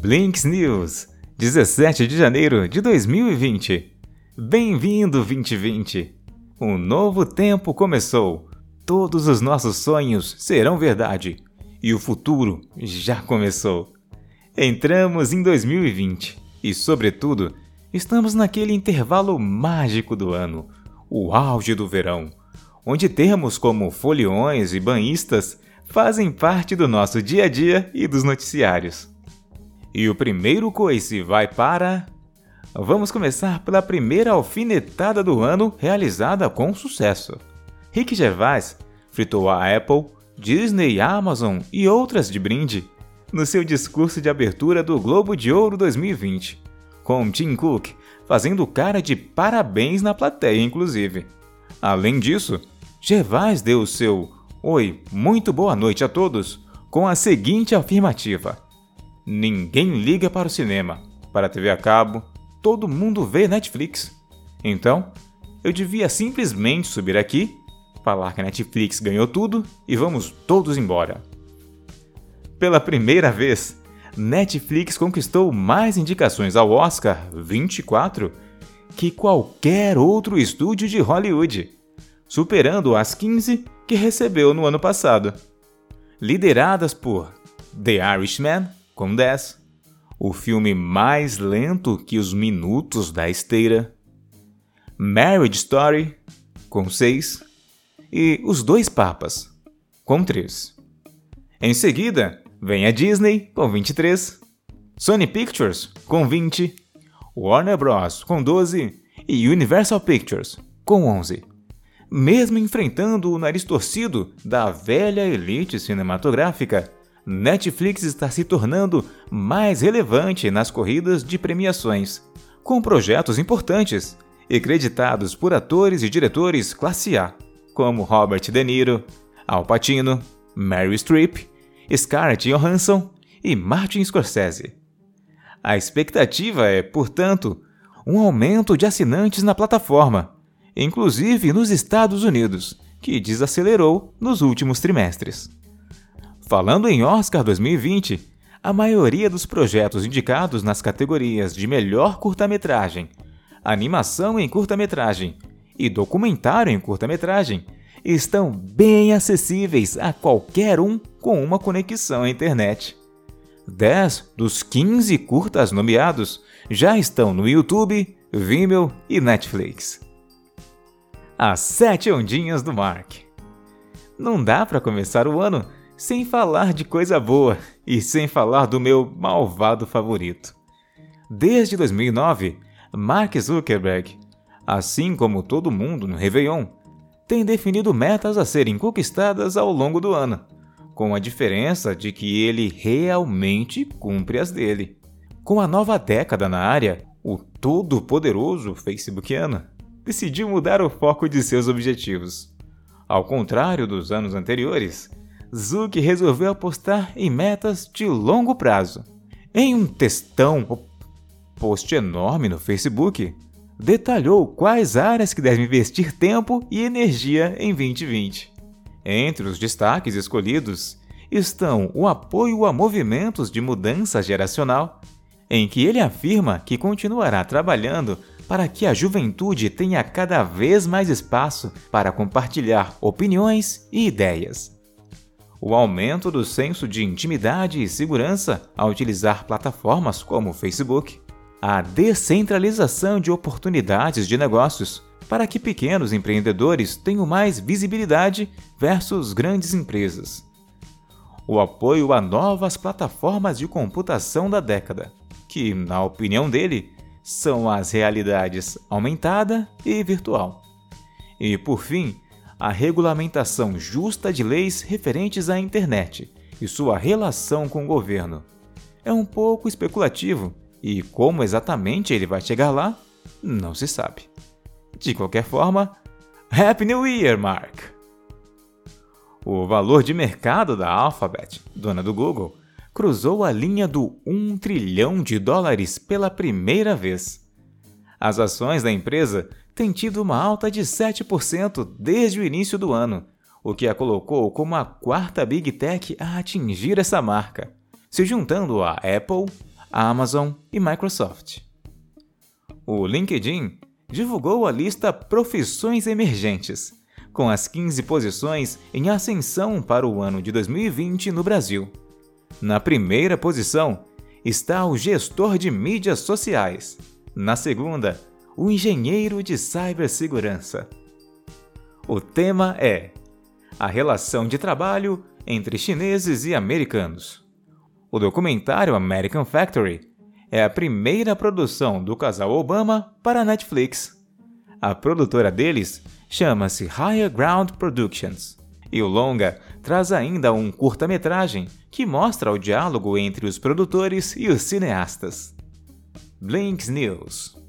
Blinks News, 17 de janeiro de 2020. Bem-vindo 2020. Um novo tempo começou. Todos os nossos sonhos serão verdade e o futuro já começou. Entramos em 2020 e, sobretudo, estamos naquele intervalo mágico do ano, o auge do verão, onde termos como foliões e banhistas fazem parte do nosso dia a dia e dos noticiários. E o primeiro coice vai para. Vamos começar pela primeira alfinetada do ano realizada com sucesso. Rick Gervais fritou a Apple, Disney, Amazon e outras de brinde no seu discurso de abertura do Globo de Ouro 2020, com Tim Cook fazendo cara de parabéns na plateia, inclusive. Além disso, Gervais deu o seu Oi, muito boa noite a todos com a seguinte afirmativa. Ninguém liga para o cinema, para a TV a cabo, todo mundo vê Netflix. Então, eu devia simplesmente subir aqui, falar que a Netflix ganhou tudo e vamos todos embora. Pela primeira vez, Netflix conquistou mais indicações ao Oscar 24 que qualquer outro estúdio de Hollywood, superando as 15 que recebeu no ano passado. Lideradas por The Irishman, com 10. O filme mais lento que os minutos da esteira. Marriage Story, com 6. E Os Dois Papas, com 3. Em seguida, vem a Disney, com 23. Sony Pictures, com 20. Warner Bros., com 12. E Universal Pictures, com 11 mesmo enfrentando o nariz torcido da velha elite cinematográfica, Netflix está se tornando mais relevante nas corridas de premiações, com projetos importantes e creditados por atores e diretores classe A, como Robert De Niro, Al Pacino, Mary Streep, Scarlett Johansson e Martin Scorsese. A expectativa é, portanto, um aumento de assinantes na plataforma, inclusive nos Estados Unidos, que desacelerou nos últimos trimestres. Falando em Oscar 2020, a maioria dos projetos indicados nas categorias de melhor curta-metragem, animação em curta-metragem e documentário em curta-metragem estão bem acessíveis a qualquer um com uma conexão à internet. 10 dos 15 curtas nomeados já estão no YouTube, Vimeo e Netflix. As sete ondinhas do Mark. Não dá para começar o ano sem falar de coisa boa e sem falar do meu malvado favorito. Desde 2009, Mark Zuckerberg, assim como todo mundo no Réveillon, tem definido metas a serem conquistadas ao longo do ano, com a diferença de que ele realmente cumpre as dele. Com a nova década na área, o todo-poderoso Facebookiano decidiu mudar o foco de seus objetivos. Ao contrário dos anos anteriores, Zuck resolveu apostar em metas de longo prazo. Em um textão, post enorme no Facebook, detalhou quais áreas que devem investir tempo e energia em 2020. Entre os destaques escolhidos estão o apoio a movimentos de mudança geracional, em que ele afirma que continuará trabalhando para que a juventude tenha cada vez mais espaço para compartilhar opiniões e ideias o aumento do senso de intimidade e segurança ao utilizar plataformas como o Facebook, a descentralização de oportunidades de negócios para que pequenos empreendedores tenham mais visibilidade versus grandes empresas, o apoio a novas plataformas de computação da década, que, na opinião dele, são as realidades aumentada e virtual. E, por fim, a regulamentação justa de leis referentes à internet e sua relação com o governo. É um pouco especulativo e como exatamente ele vai chegar lá, não se sabe. De qualquer forma, Happy New Year, Mark! O valor de mercado da Alphabet, dona do Google, cruzou a linha do 1 trilhão de dólares pela primeira vez. As ações da empresa tem tido uma alta de 7% desde o início do ano, o que a colocou como a quarta Big Tech a atingir essa marca, se juntando a Apple, Amazon e Microsoft. O LinkedIn divulgou a lista Profissões Emergentes, com as 15 posições em ascensão para o ano de 2020 no Brasil. Na primeira posição está o gestor de mídias sociais. Na segunda, o engenheiro de cibersegurança. O tema é a relação de trabalho entre chineses e americanos. O documentário American Factory é a primeira produção do casal Obama para a Netflix. A produtora deles chama-se Higher Ground Productions. E o longa traz ainda um curta-metragem que mostra o diálogo entre os produtores e os cineastas. Blinks News